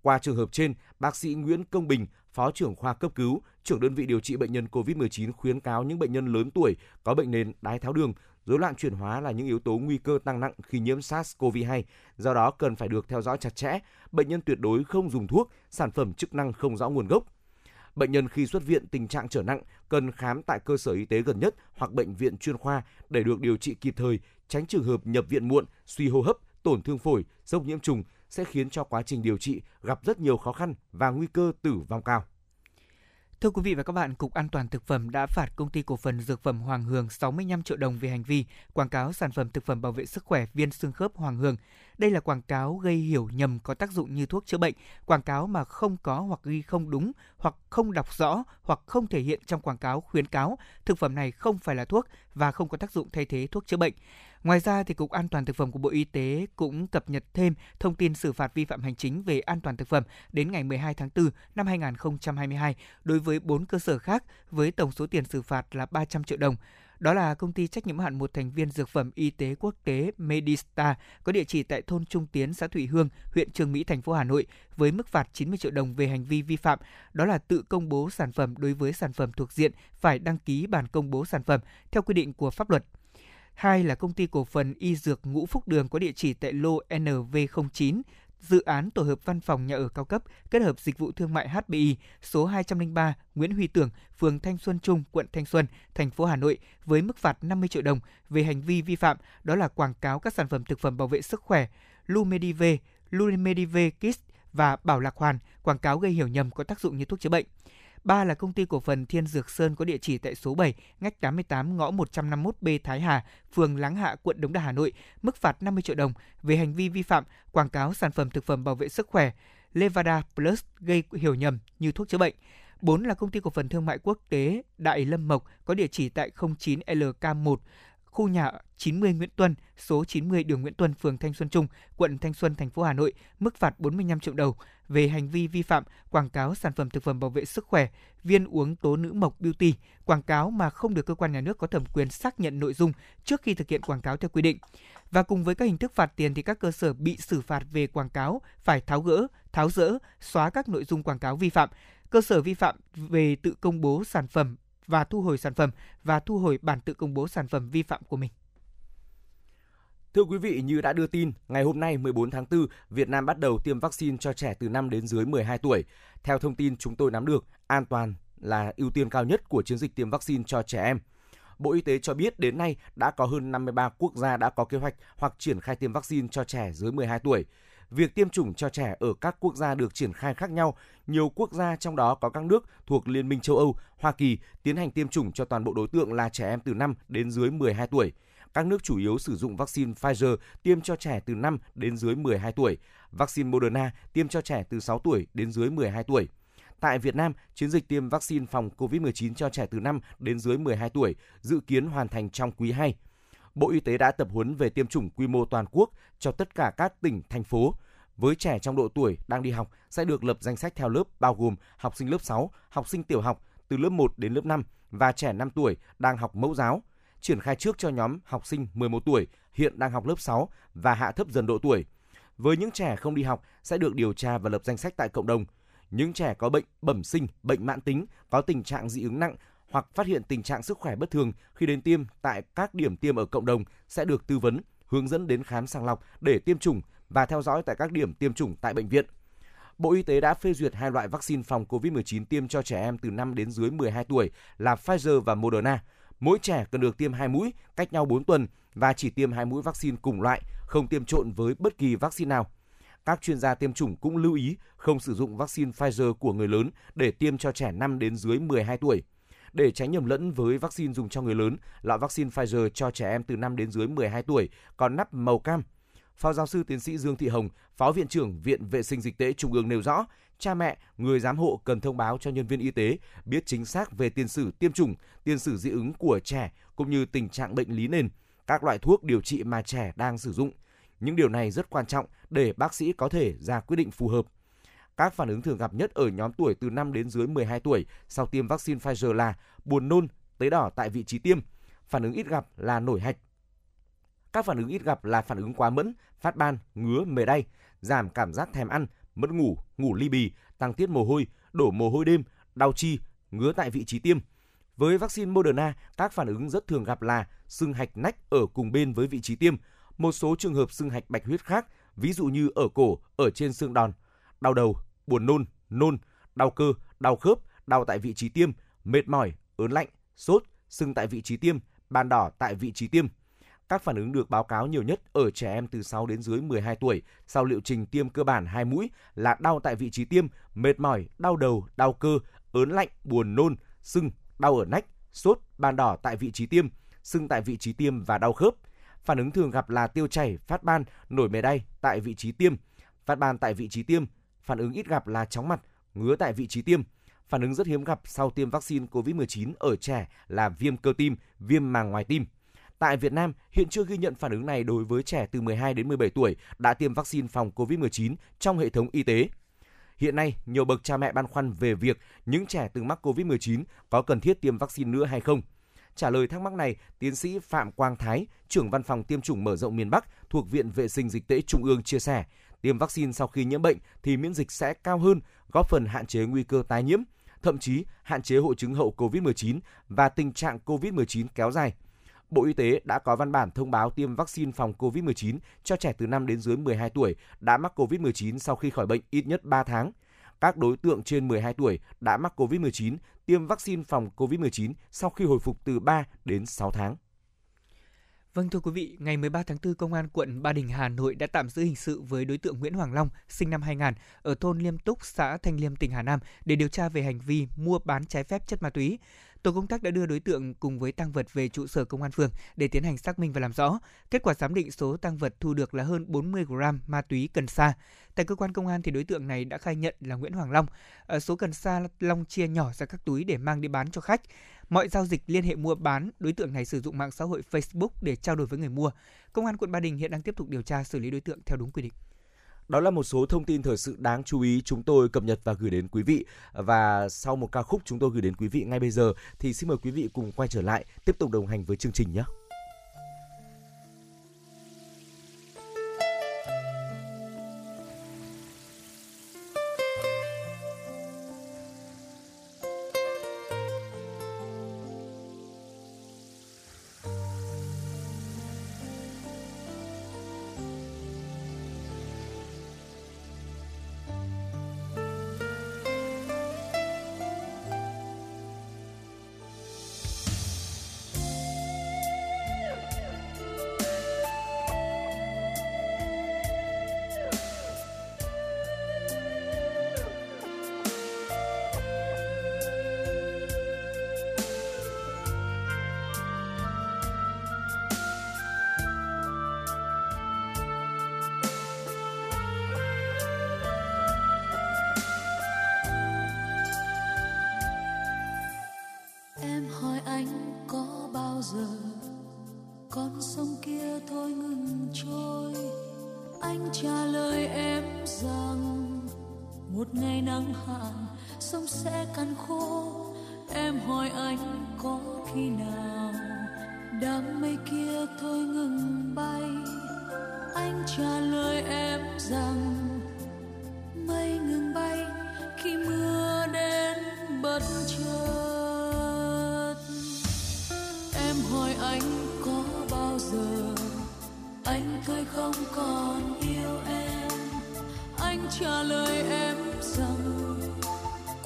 Qua trường hợp trên, bác sĩ Nguyễn Công Bình, Phó trưởng khoa cấp cứu, trưởng đơn vị điều trị bệnh nhân COVID-19 khuyến cáo những bệnh nhân lớn tuổi có bệnh nền đái tháo đường, rối loạn chuyển hóa là những yếu tố nguy cơ tăng nặng khi nhiễm SARS-CoV-2, do đó cần phải được theo dõi chặt chẽ. Bệnh nhân tuyệt đối không dùng thuốc, sản phẩm chức năng không rõ nguồn gốc. Bệnh nhân khi xuất viện tình trạng trở nặng cần khám tại cơ sở y tế gần nhất hoặc bệnh viện chuyên khoa để được điều trị kịp thời, tránh trường hợp nhập viện muộn, suy hô hấp, tổn thương phổi, sốc nhiễm trùng sẽ khiến cho quá trình điều trị gặp rất nhiều khó khăn và nguy cơ tử vong cao. Thưa quý vị và các bạn, Cục An toàn thực phẩm đã phạt công ty cổ phần dược phẩm Hoàng Hường 65 triệu đồng về hành vi quảng cáo sản phẩm thực phẩm bảo vệ sức khỏe viên xương khớp Hoàng Hường. Đây là quảng cáo gây hiểu nhầm có tác dụng như thuốc chữa bệnh, quảng cáo mà không có hoặc ghi không đúng, hoặc không đọc rõ, hoặc không thể hiện trong quảng cáo khuyến cáo thực phẩm này không phải là thuốc và không có tác dụng thay thế thuốc chữa bệnh. Ngoài ra, thì Cục An toàn thực phẩm của Bộ Y tế cũng cập nhật thêm thông tin xử phạt vi phạm hành chính về an toàn thực phẩm đến ngày 12 tháng 4 năm 2022 đối với 4 cơ sở khác với tổng số tiền xử phạt là 300 triệu đồng. Đó là công ty trách nhiệm hạn một thành viên dược phẩm y tế quốc tế Medistar có địa chỉ tại thôn Trung Tiến, xã Thủy Hương, huyện Trường Mỹ, thành phố Hà Nội với mức phạt 90 triệu đồng về hành vi vi phạm, đó là tự công bố sản phẩm đối với sản phẩm thuộc diện phải đăng ký bản công bố sản phẩm theo quy định của pháp luật. Hai là công ty cổ phần y dược Ngũ Phúc Đường có địa chỉ tại lô NV09, dự án tổ hợp văn phòng nhà ở cao cấp kết hợp dịch vụ thương mại HBI số 203 Nguyễn Huy Tưởng, phường Thanh Xuân Trung, quận Thanh Xuân, thành phố Hà Nội với mức phạt 50 triệu đồng về hành vi vi phạm đó là quảng cáo các sản phẩm thực phẩm bảo vệ sức khỏe Lumedive, Lumedive Kids và Bảo Lạc Hoàn quảng cáo gây hiểu nhầm có tác dụng như thuốc chữa bệnh. Ba là công ty cổ phần Thiên Dược Sơn có địa chỉ tại số 7, ngách 88 ngõ 151B Thái Hà, phường Láng Hạ, quận Đống Đa, Hà Nội, mức phạt 50 triệu đồng về hành vi vi phạm quảng cáo sản phẩm thực phẩm bảo vệ sức khỏe Levada Plus gây hiểu nhầm như thuốc chữa bệnh. 4 là công ty cổ phần thương mại quốc tế Đại Lâm Mộc có địa chỉ tại 09LK1 khu nhà 90 Nguyễn Tuân, số 90 đường Nguyễn Tuân, phường Thanh Xuân Trung, quận Thanh Xuân, thành phố Hà Nội, mức phạt 45 triệu đồng về hành vi vi phạm quảng cáo sản phẩm thực phẩm bảo vệ sức khỏe, viên uống tố nữ mộc beauty, quảng cáo mà không được cơ quan nhà nước có thẩm quyền xác nhận nội dung trước khi thực hiện quảng cáo theo quy định. Và cùng với các hình thức phạt tiền thì các cơ sở bị xử phạt về quảng cáo phải tháo gỡ, tháo rỡ, xóa các nội dung quảng cáo vi phạm. Cơ sở vi phạm về tự công bố sản phẩm và thu hồi sản phẩm và thu hồi bản tự công bố sản phẩm vi phạm của mình. Thưa quý vị, như đã đưa tin, ngày hôm nay 14 tháng 4, Việt Nam bắt đầu tiêm vaccine cho trẻ từ 5 đến dưới 12 tuổi. Theo thông tin chúng tôi nắm được, an toàn là ưu tiên cao nhất của chiến dịch tiêm vaccine cho trẻ em. Bộ Y tế cho biết đến nay đã có hơn 53 quốc gia đã có kế hoạch hoặc triển khai tiêm vaccine cho trẻ dưới 12 tuổi. Việc tiêm chủng cho trẻ ở các quốc gia được triển khai khác nhau. Nhiều quốc gia trong đó có các nước thuộc Liên minh châu Âu, Hoa Kỳ tiến hành tiêm chủng cho toàn bộ đối tượng là trẻ em từ 5 đến dưới 12 tuổi. Các nước chủ yếu sử dụng vaccine Pfizer tiêm cho trẻ từ 5 đến dưới 12 tuổi, vaccine Moderna tiêm cho trẻ từ 6 tuổi đến dưới 12 tuổi. Tại Việt Nam, chiến dịch tiêm vaccine phòng COVID-19 cho trẻ từ 5 đến dưới 12 tuổi dự kiến hoàn thành trong quý 2. Bộ Y tế đã tập huấn về tiêm chủng quy mô toàn quốc cho tất cả các tỉnh, thành phố. Với trẻ trong độ tuổi đang đi học sẽ được lập danh sách theo lớp bao gồm học sinh lớp 6, học sinh tiểu học từ lớp 1 đến lớp 5 và trẻ 5 tuổi đang học mẫu giáo. Triển khai trước cho nhóm học sinh 11 tuổi hiện đang học lớp 6 và hạ thấp dần độ tuổi. Với những trẻ không đi học sẽ được điều tra và lập danh sách tại cộng đồng. Những trẻ có bệnh bẩm sinh, bệnh mãn tính, có tình trạng dị ứng nặng hoặc phát hiện tình trạng sức khỏe bất thường khi đến tiêm tại các điểm tiêm ở cộng đồng sẽ được tư vấn, hướng dẫn đến khám sàng lọc để tiêm chủng và theo dõi tại các điểm tiêm chủng tại bệnh viện. Bộ Y tế đã phê duyệt hai loại vaccine phòng COVID-19 tiêm cho trẻ em từ 5 đến dưới 12 tuổi là Pfizer và Moderna. Mỗi trẻ cần được tiêm hai mũi, cách nhau 4 tuần và chỉ tiêm hai mũi vaccine cùng loại, không tiêm trộn với bất kỳ vaccine nào. Các chuyên gia tiêm chủng cũng lưu ý không sử dụng vaccine Pfizer của người lớn để tiêm cho trẻ 5 đến dưới 12 tuổi. Để tránh nhầm lẫn với vaccine dùng cho người lớn, loại vaccine Pfizer cho trẻ em từ 5 đến dưới 12 tuổi còn nắp màu cam. Phó giáo sư tiến sĩ Dương Thị Hồng, Phó Viện trưởng Viện Vệ sinh Dịch tễ Trung ương nêu rõ, cha mẹ, người giám hộ cần thông báo cho nhân viên y tế biết chính xác về tiền sử tiêm chủng, tiền sử dị ứng của trẻ cũng như tình trạng bệnh lý nền, các loại thuốc điều trị mà trẻ đang sử dụng. Những điều này rất quan trọng để bác sĩ có thể ra quyết định phù hợp. Các phản ứng thường gặp nhất ở nhóm tuổi từ 5 đến dưới 12 tuổi sau tiêm vaccine Pfizer là buồn nôn, tấy đỏ tại vị trí tiêm. Phản ứng ít gặp là nổi hạch. Các phản ứng ít gặp là phản ứng quá mẫn, phát ban, ngứa, mề đay, giảm cảm giác thèm ăn, mất ngủ, ngủ ly bì, tăng tiết mồ hôi, đổ mồ hôi đêm, đau chi, ngứa tại vị trí tiêm. Với vaccine Moderna, các phản ứng rất thường gặp là sưng hạch nách ở cùng bên với vị trí tiêm, một số trường hợp sưng hạch bạch huyết khác, ví dụ như ở cổ, ở trên xương đòn, đau đầu, buồn nôn, nôn, đau cơ, đau khớp, đau tại vị trí tiêm, mệt mỏi, ớn lạnh, sốt, sưng tại vị trí tiêm, bàn đỏ tại vị trí tiêm. Các phản ứng được báo cáo nhiều nhất ở trẻ em từ 6 đến dưới 12 tuổi sau liệu trình tiêm cơ bản hai mũi là đau tại vị trí tiêm, mệt mỏi, đau đầu, đau cơ, ớn lạnh, buồn nôn, sưng, đau ở nách, sốt, ban đỏ tại vị trí tiêm, sưng tại vị trí tiêm và đau khớp. Phản ứng thường gặp là tiêu chảy, phát ban, nổi mề đay tại vị trí tiêm, phát ban tại vị trí tiêm, phản ứng ít gặp là chóng mặt, ngứa tại vị trí tiêm. Phản ứng rất hiếm gặp sau tiêm vaccine COVID-19 ở trẻ là viêm cơ tim, viêm màng ngoài tim. Tại Việt Nam, hiện chưa ghi nhận phản ứng này đối với trẻ từ 12 đến 17 tuổi đã tiêm vaccine phòng COVID-19 trong hệ thống y tế. Hiện nay, nhiều bậc cha mẹ băn khoăn về việc những trẻ từng mắc COVID-19 có cần thiết tiêm vaccine nữa hay không. Trả lời thắc mắc này, tiến sĩ Phạm Quang Thái, trưởng văn phòng tiêm chủng mở rộng miền Bắc thuộc Viện Vệ sinh Dịch tễ Trung ương chia sẻ, tiêm vaccine sau khi nhiễm bệnh thì miễn dịch sẽ cao hơn, góp phần hạn chế nguy cơ tái nhiễm, thậm chí hạn chế hội chứng hậu COVID-19 và tình trạng COVID-19 kéo dài. Bộ Y tế đã có văn bản thông báo tiêm vaccine phòng COVID-19 cho trẻ từ 5 đến dưới 12 tuổi đã mắc COVID-19 sau khi khỏi bệnh ít nhất 3 tháng. Các đối tượng trên 12 tuổi đã mắc COVID-19 tiêm vaccine phòng COVID-19 sau khi hồi phục từ 3 đến 6 tháng. Vâng thưa quý vị, ngày 13 tháng 4, Công an quận Ba Đình, Hà Nội đã tạm giữ hình sự với đối tượng Nguyễn Hoàng Long, sinh năm 2000, ở thôn Liêm Túc, xã Thanh Liêm, tỉnh Hà Nam để điều tra về hành vi mua bán trái phép chất ma túy. Tổ công tác đã đưa đối tượng cùng với tăng vật về trụ sở công an phường để tiến hành xác minh và làm rõ. Kết quả giám định số tăng vật thu được là hơn 40 gram ma túy cần sa. Tại cơ quan công an thì đối tượng này đã khai nhận là Nguyễn Hoàng Long. Ở số cần sa Long chia nhỏ ra các túi để mang đi bán cho khách. Mọi giao dịch liên hệ mua bán, đối tượng này sử dụng mạng xã hội Facebook để trao đổi với người mua. Công an quận Ba Đình hiện đang tiếp tục điều tra xử lý đối tượng theo đúng quy định. Đó là một số thông tin thời sự đáng chú ý chúng tôi cập nhật và gửi đến quý vị. Và sau một ca khúc chúng tôi gửi đến quý vị ngay bây giờ thì xin mời quý vị cùng quay trở lại tiếp tục đồng hành với chương trình nhé.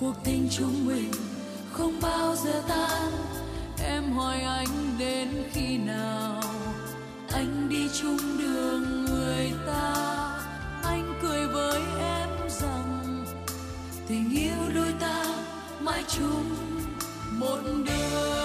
Cuộc tình chúng mình không bao giờ tan. Em hỏi anh đến khi nào? Anh đi chung đường người ta. Anh cười với em rằng, tình yêu đôi ta mãi chung một đường.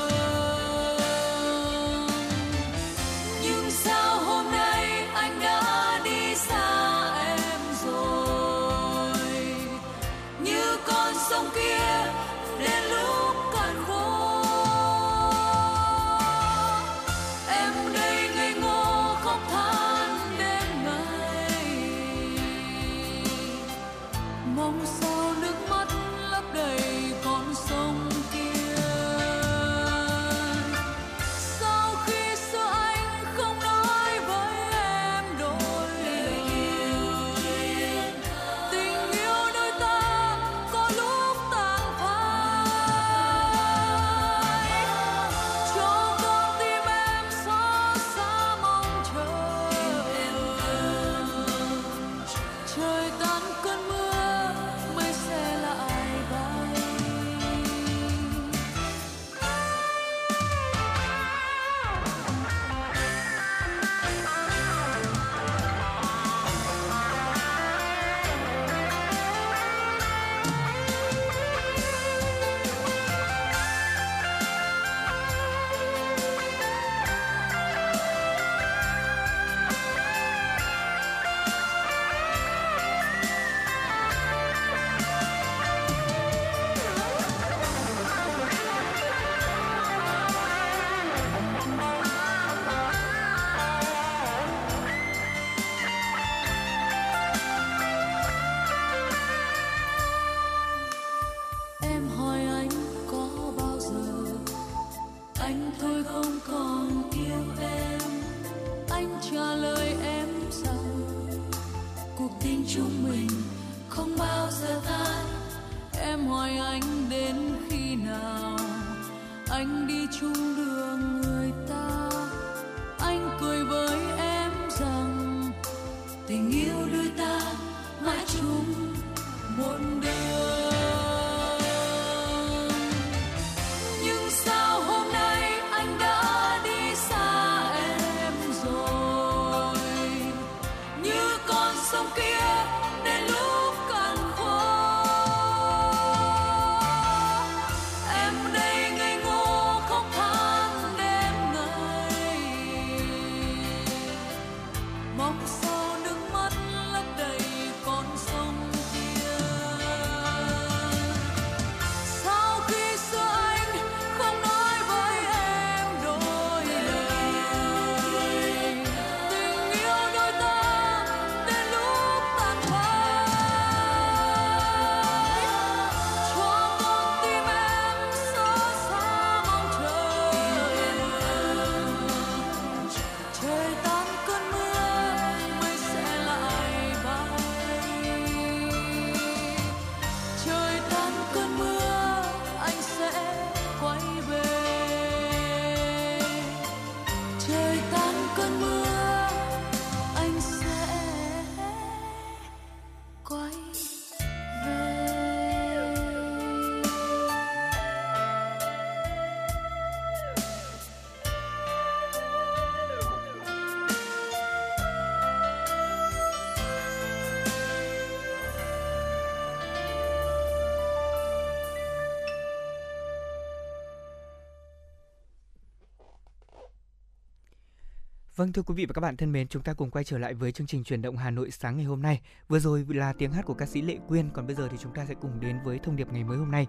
Vâng thưa quý vị và các bạn thân mến, chúng ta cùng quay trở lại với chương trình truyền động Hà Nội sáng ngày hôm nay. Vừa rồi là tiếng hát của ca sĩ Lệ Quyên, còn bây giờ thì chúng ta sẽ cùng đến với thông điệp ngày mới hôm nay.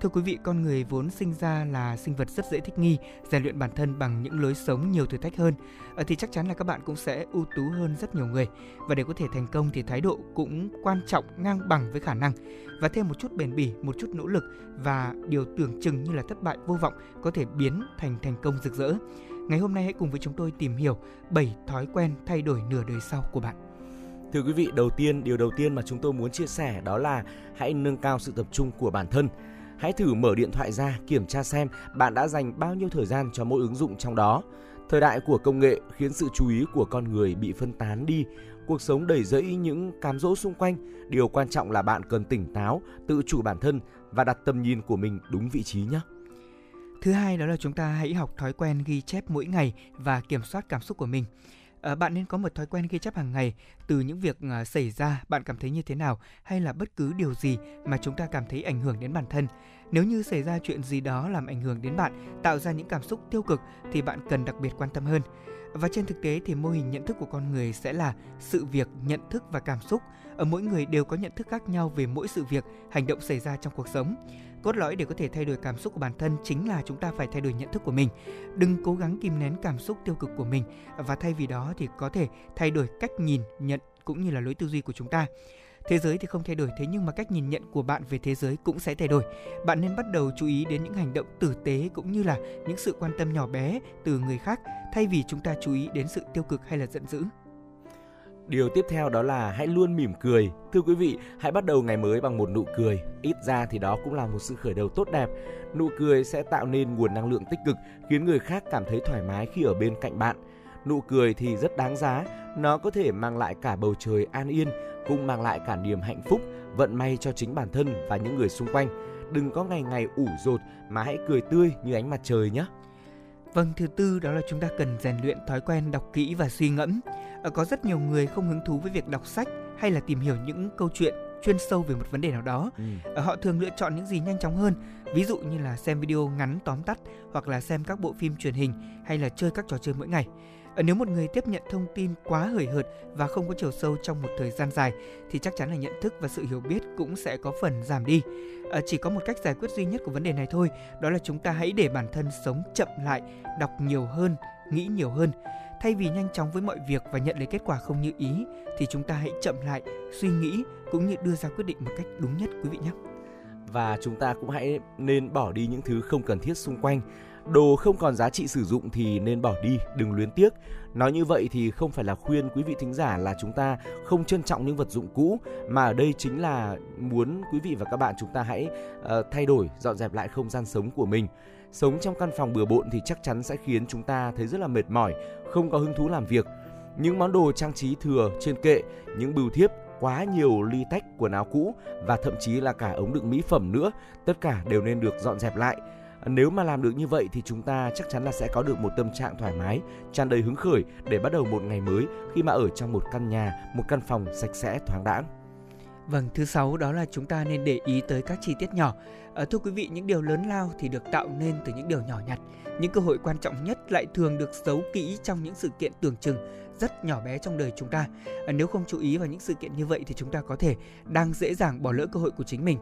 Thưa quý vị, con người vốn sinh ra là sinh vật rất dễ thích nghi, rèn luyện bản thân bằng những lối sống nhiều thử thách hơn. Ờ, thì chắc chắn là các bạn cũng sẽ ưu tú hơn rất nhiều người. Và để có thể thành công thì thái độ cũng quan trọng ngang bằng với khả năng. Và thêm một chút bền bỉ, một chút nỗ lực và điều tưởng chừng như là thất bại vô vọng có thể biến thành thành công rực rỡ. Ngày hôm nay hãy cùng với chúng tôi tìm hiểu 7 thói quen thay đổi nửa đời sau của bạn. Thưa quý vị, đầu tiên điều đầu tiên mà chúng tôi muốn chia sẻ đó là hãy nâng cao sự tập trung của bản thân. Hãy thử mở điện thoại ra kiểm tra xem bạn đã dành bao nhiêu thời gian cho mỗi ứng dụng trong đó. Thời đại của công nghệ khiến sự chú ý của con người bị phân tán đi, cuộc sống đầy rẫy những cám dỗ xung quanh. Điều quan trọng là bạn cần tỉnh táo, tự chủ bản thân và đặt tầm nhìn của mình đúng vị trí nhé. Thứ hai đó là chúng ta hãy học thói quen ghi chép mỗi ngày và kiểm soát cảm xúc của mình. À, bạn nên có một thói quen ghi chép hàng ngày từ những việc à, xảy ra bạn cảm thấy như thế nào hay là bất cứ điều gì mà chúng ta cảm thấy ảnh hưởng đến bản thân. Nếu như xảy ra chuyện gì đó làm ảnh hưởng đến bạn, tạo ra những cảm xúc tiêu cực thì bạn cần đặc biệt quan tâm hơn. Và trên thực tế thì mô hình nhận thức của con người sẽ là sự việc, nhận thức và cảm xúc. Ở mỗi người đều có nhận thức khác nhau về mỗi sự việc, hành động xảy ra trong cuộc sống cốt lõi để có thể thay đổi cảm xúc của bản thân chính là chúng ta phải thay đổi nhận thức của mình. Đừng cố gắng kìm nén cảm xúc tiêu cực của mình và thay vì đó thì có thể thay đổi cách nhìn, nhận cũng như là lối tư duy của chúng ta. Thế giới thì không thay đổi, thế nhưng mà cách nhìn nhận của bạn về thế giới cũng sẽ thay đổi. Bạn nên bắt đầu chú ý đến những hành động tử tế cũng như là những sự quan tâm nhỏ bé từ người khác thay vì chúng ta chú ý đến sự tiêu cực hay là giận dữ. Điều tiếp theo đó là hãy luôn mỉm cười. Thưa quý vị, hãy bắt đầu ngày mới bằng một nụ cười. Ít ra thì đó cũng là một sự khởi đầu tốt đẹp. Nụ cười sẽ tạo nên nguồn năng lượng tích cực, khiến người khác cảm thấy thoải mái khi ở bên cạnh bạn. Nụ cười thì rất đáng giá, nó có thể mang lại cả bầu trời an yên, cũng mang lại cả niềm hạnh phúc, vận may cho chính bản thân và những người xung quanh. Đừng có ngày ngày ủ rột mà hãy cười tươi như ánh mặt trời nhé. Vâng, thứ tư đó là chúng ta cần rèn luyện thói quen đọc kỹ và suy ngẫm. Ờ, có rất nhiều người không hứng thú với việc đọc sách hay là tìm hiểu những câu chuyện chuyên sâu về một vấn đề nào đó. Ừ. Ờ, họ thường lựa chọn những gì nhanh chóng hơn, ví dụ như là xem video ngắn tóm tắt hoặc là xem các bộ phim truyền hình hay là chơi các trò chơi mỗi ngày. Ờ, nếu một người tiếp nhận thông tin quá hời hợt và không có chiều sâu trong một thời gian dài thì chắc chắn là nhận thức và sự hiểu biết cũng sẽ có phần giảm đi. Chỉ có một cách giải quyết duy nhất của vấn đề này thôi, đó là chúng ta hãy để bản thân sống chậm lại, đọc nhiều hơn, nghĩ nhiều hơn Thay vì nhanh chóng với mọi việc và nhận lấy kết quả không như ý thì chúng ta hãy chậm lại, suy nghĩ cũng như đưa ra quyết định một cách đúng nhất quý vị nhé. Và chúng ta cũng hãy nên bỏ đi những thứ không cần thiết xung quanh. Đồ không còn giá trị sử dụng thì nên bỏ đi, đừng luyến tiếc. Nói như vậy thì không phải là khuyên quý vị thính giả là chúng ta không trân trọng những vật dụng cũ mà ở đây chính là muốn quý vị và các bạn chúng ta hãy uh, thay đổi, dọn dẹp lại không gian sống của mình sống trong căn phòng bừa bộn thì chắc chắn sẽ khiến chúng ta thấy rất là mệt mỏi, không có hứng thú làm việc. Những món đồ trang trí thừa trên kệ, những bưu thiếp, quá nhiều ly tách quần áo cũ và thậm chí là cả ống đựng mỹ phẩm nữa, tất cả đều nên được dọn dẹp lại. Nếu mà làm được như vậy thì chúng ta chắc chắn là sẽ có được một tâm trạng thoải mái, tràn đầy hứng khởi để bắt đầu một ngày mới khi mà ở trong một căn nhà, một căn phòng sạch sẽ thoáng đãng. Vâng, thứ sáu đó là chúng ta nên để ý tới các chi tiết nhỏ. À, thưa quý vị, những điều lớn lao thì được tạo nên từ những điều nhỏ nhặt. Những cơ hội quan trọng nhất lại thường được giấu kỹ trong những sự kiện tưởng chừng rất nhỏ bé trong đời chúng ta. À, nếu không chú ý vào những sự kiện như vậy thì chúng ta có thể đang dễ dàng bỏ lỡ cơ hội của chính mình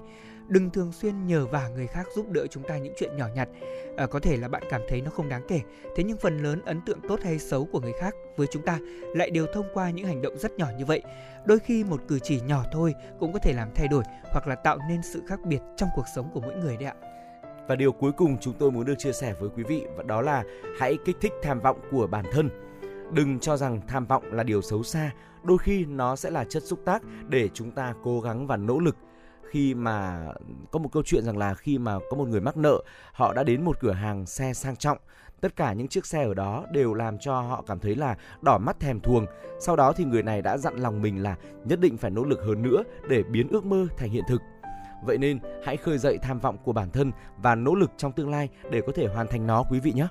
đừng thường xuyên nhờ vả người khác giúp đỡ chúng ta những chuyện nhỏ nhặt. À, có thể là bạn cảm thấy nó không đáng kể thế nhưng phần lớn ấn tượng tốt hay xấu của người khác với chúng ta lại đều thông qua những hành động rất nhỏ như vậy. Đôi khi một cử chỉ nhỏ thôi cũng có thể làm thay đổi hoặc là tạo nên sự khác biệt trong cuộc sống của mỗi người đấy ạ. Và điều cuối cùng chúng tôi muốn được chia sẻ với quý vị và đó là hãy kích thích tham vọng của bản thân. Đừng cho rằng tham vọng là điều xấu xa đôi khi nó sẽ là chất xúc tác để chúng ta cố gắng và nỗ lực khi mà có một câu chuyện rằng là khi mà có một người mắc nợ, họ đã đến một cửa hàng xe sang trọng. Tất cả những chiếc xe ở đó đều làm cho họ cảm thấy là đỏ mắt thèm thuồng. Sau đó thì người này đã dặn lòng mình là nhất định phải nỗ lực hơn nữa để biến ước mơ thành hiện thực. Vậy nên hãy khơi dậy tham vọng của bản thân và nỗ lực trong tương lai để có thể hoàn thành nó, quý vị nhé.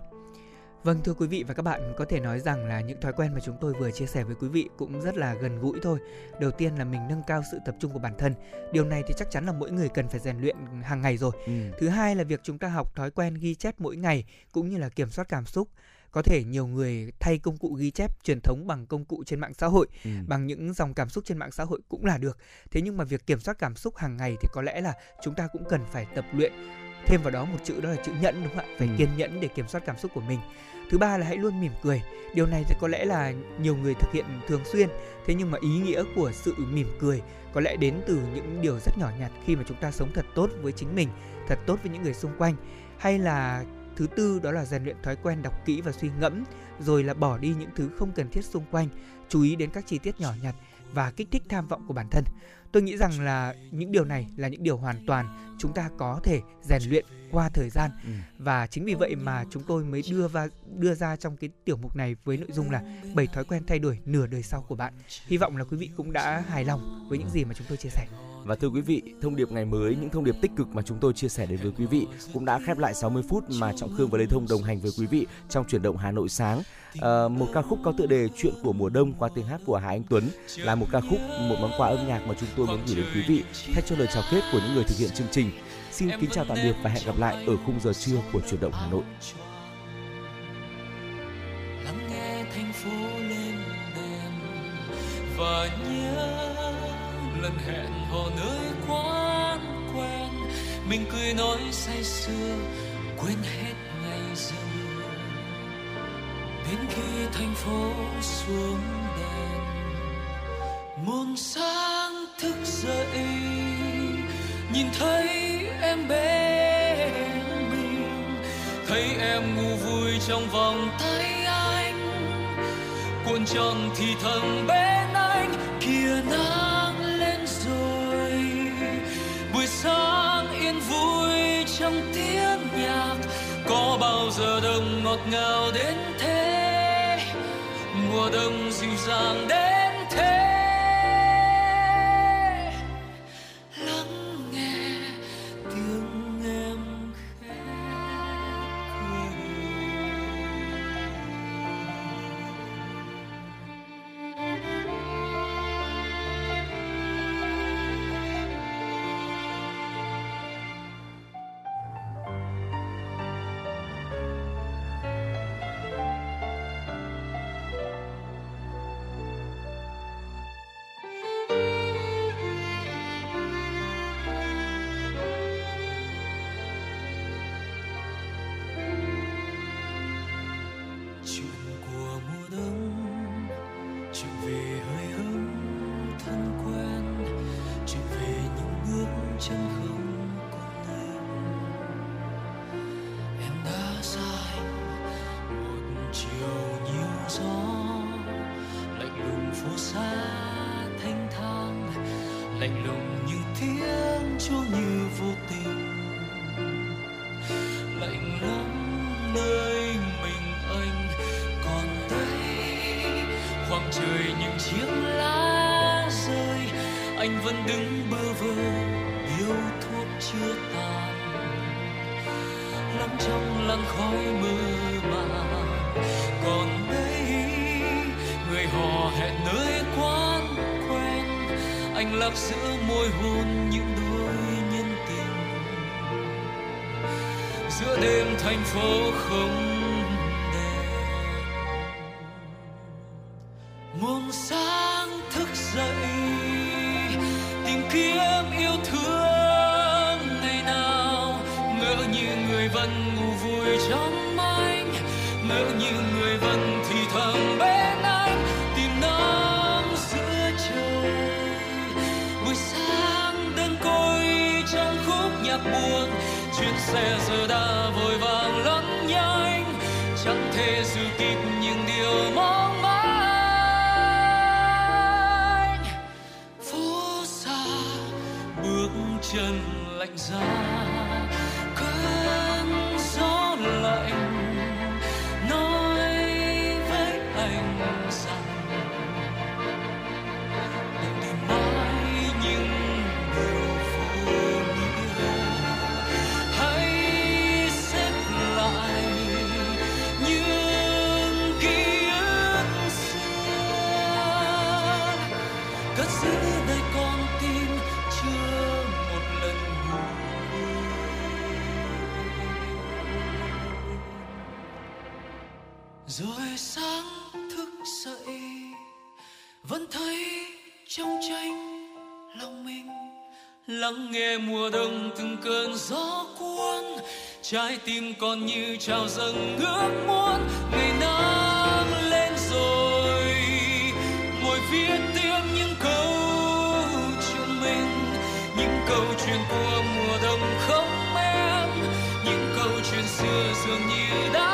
Vâng thưa quý vị và các bạn, có thể nói rằng là những thói quen mà chúng tôi vừa chia sẻ với quý vị cũng rất là gần gũi thôi. Đầu tiên là mình nâng cao sự tập trung của bản thân. Điều này thì chắc chắn là mỗi người cần phải rèn luyện hàng ngày rồi. Ừ. Thứ hai là việc chúng ta học thói quen ghi chép mỗi ngày cũng như là kiểm soát cảm xúc. có thể nhiều người thay công cụ ghi chép truyền thống bằng công cụ trên mạng xã hội ừ. bằng những dòng cảm xúc trên mạng xã hội cũng là được thế nhưng mà việc kiểm soát cảm xúc hàng ngày thì có lẽ là chúng ta cũng cần phải tập luyện thêm vào đó một chữ đó là chữ nhẫn đúng không ạ phải ừ. kiên nhẫn để kiểm soát cảm xúc của mình thứ ba là hãy luôn mỉm cười. Điều này thì có lẽ là nhiều người thực hiện thường xuyên. Thế nhưng mà ý nghĩa của sự mỉm cười có lẽ đến từ những điều rất nhỏ nhặt khi mà chúng ta sống thật tốt với chính mình, thật tốt với những người xung quanh. Hay là thứ tư đó là rèn luyện thói quen đọc kỹ và suy ngẫm, rồi là bỏ đi những thứ không cần thiết xung quanh. Chú ý đến các chi tiết nhỏ nhặt và kích thích tham vọng của bản thân tôi nghĩ rằng là những điều này là những điều hoàn toàn chúng ta có thể rèn luyện qua thời gian. Ừ. và chính vì vậy mà chúng tôi mới đưa vào đưa ra trong cái tiểu mục này với nội dung là bảy thói quen thay đổi nửa đời sau của bạn. Hy vọng là quý vị cũng đã hài lòng với những gì mà chúng tôi chia sẻ và thưa quý vị, thông điệp ngày mới, những thông điệp tích cực mà chúng tôi chia sẻ đến với quý vị cũng đã khép lại 60 phút mà Trọng Khương và Lê Thông đồng hành với quý vị trong chuyển động Hà Nội sáng. À, một ca khúc có tựa đề Chuyện của mùa đông qua tiếng hát của Hà Anh Tuấn là một ca khúc, một món quà âm nhạc mà chúng tôi muốn gửi đến quý vị thay cho lời chào kết của những người thực hiện chương trình. Xin kính chào tạm biệt và hẹn gặp lại ở khung giờ trưa của chuyển động Hà Nội. Lắng nghe thành phố lên đèn và nhớ lần hẹn mình cười nói say sưa, quên hết ngày giờ. Đến khi thành phố xuống đèn, muôn sáng thức dậy, nhìn thấy em bên mình, thấy em ngủ vui trong vòng tay anh. Cuộn tròn thì thầm bên anh kia nắng lên rồi. Buổi sáng nhạc. Có bao giờ đông ngọt ngào đến thế? Mùa đông dịu dàng đến thế? anh lấp giữa môi hôn những đôi nhân tình. Giữa đêm thành phố không xe giờ đã vội vàng lắm nhanh chẳng thể giữ kịp những điều mong manh. Phố xa bước chân lạnh giá. Lắng nghe mùa đông từng cơn gió cuốn. Trái tim còn như trào dâng ước muốn ngày nắng lên rồi, ngồi viết tiếp những câu chuyện mình. Những câu chuyện của mùa đông không em, những câu chuyện xưa dường như đã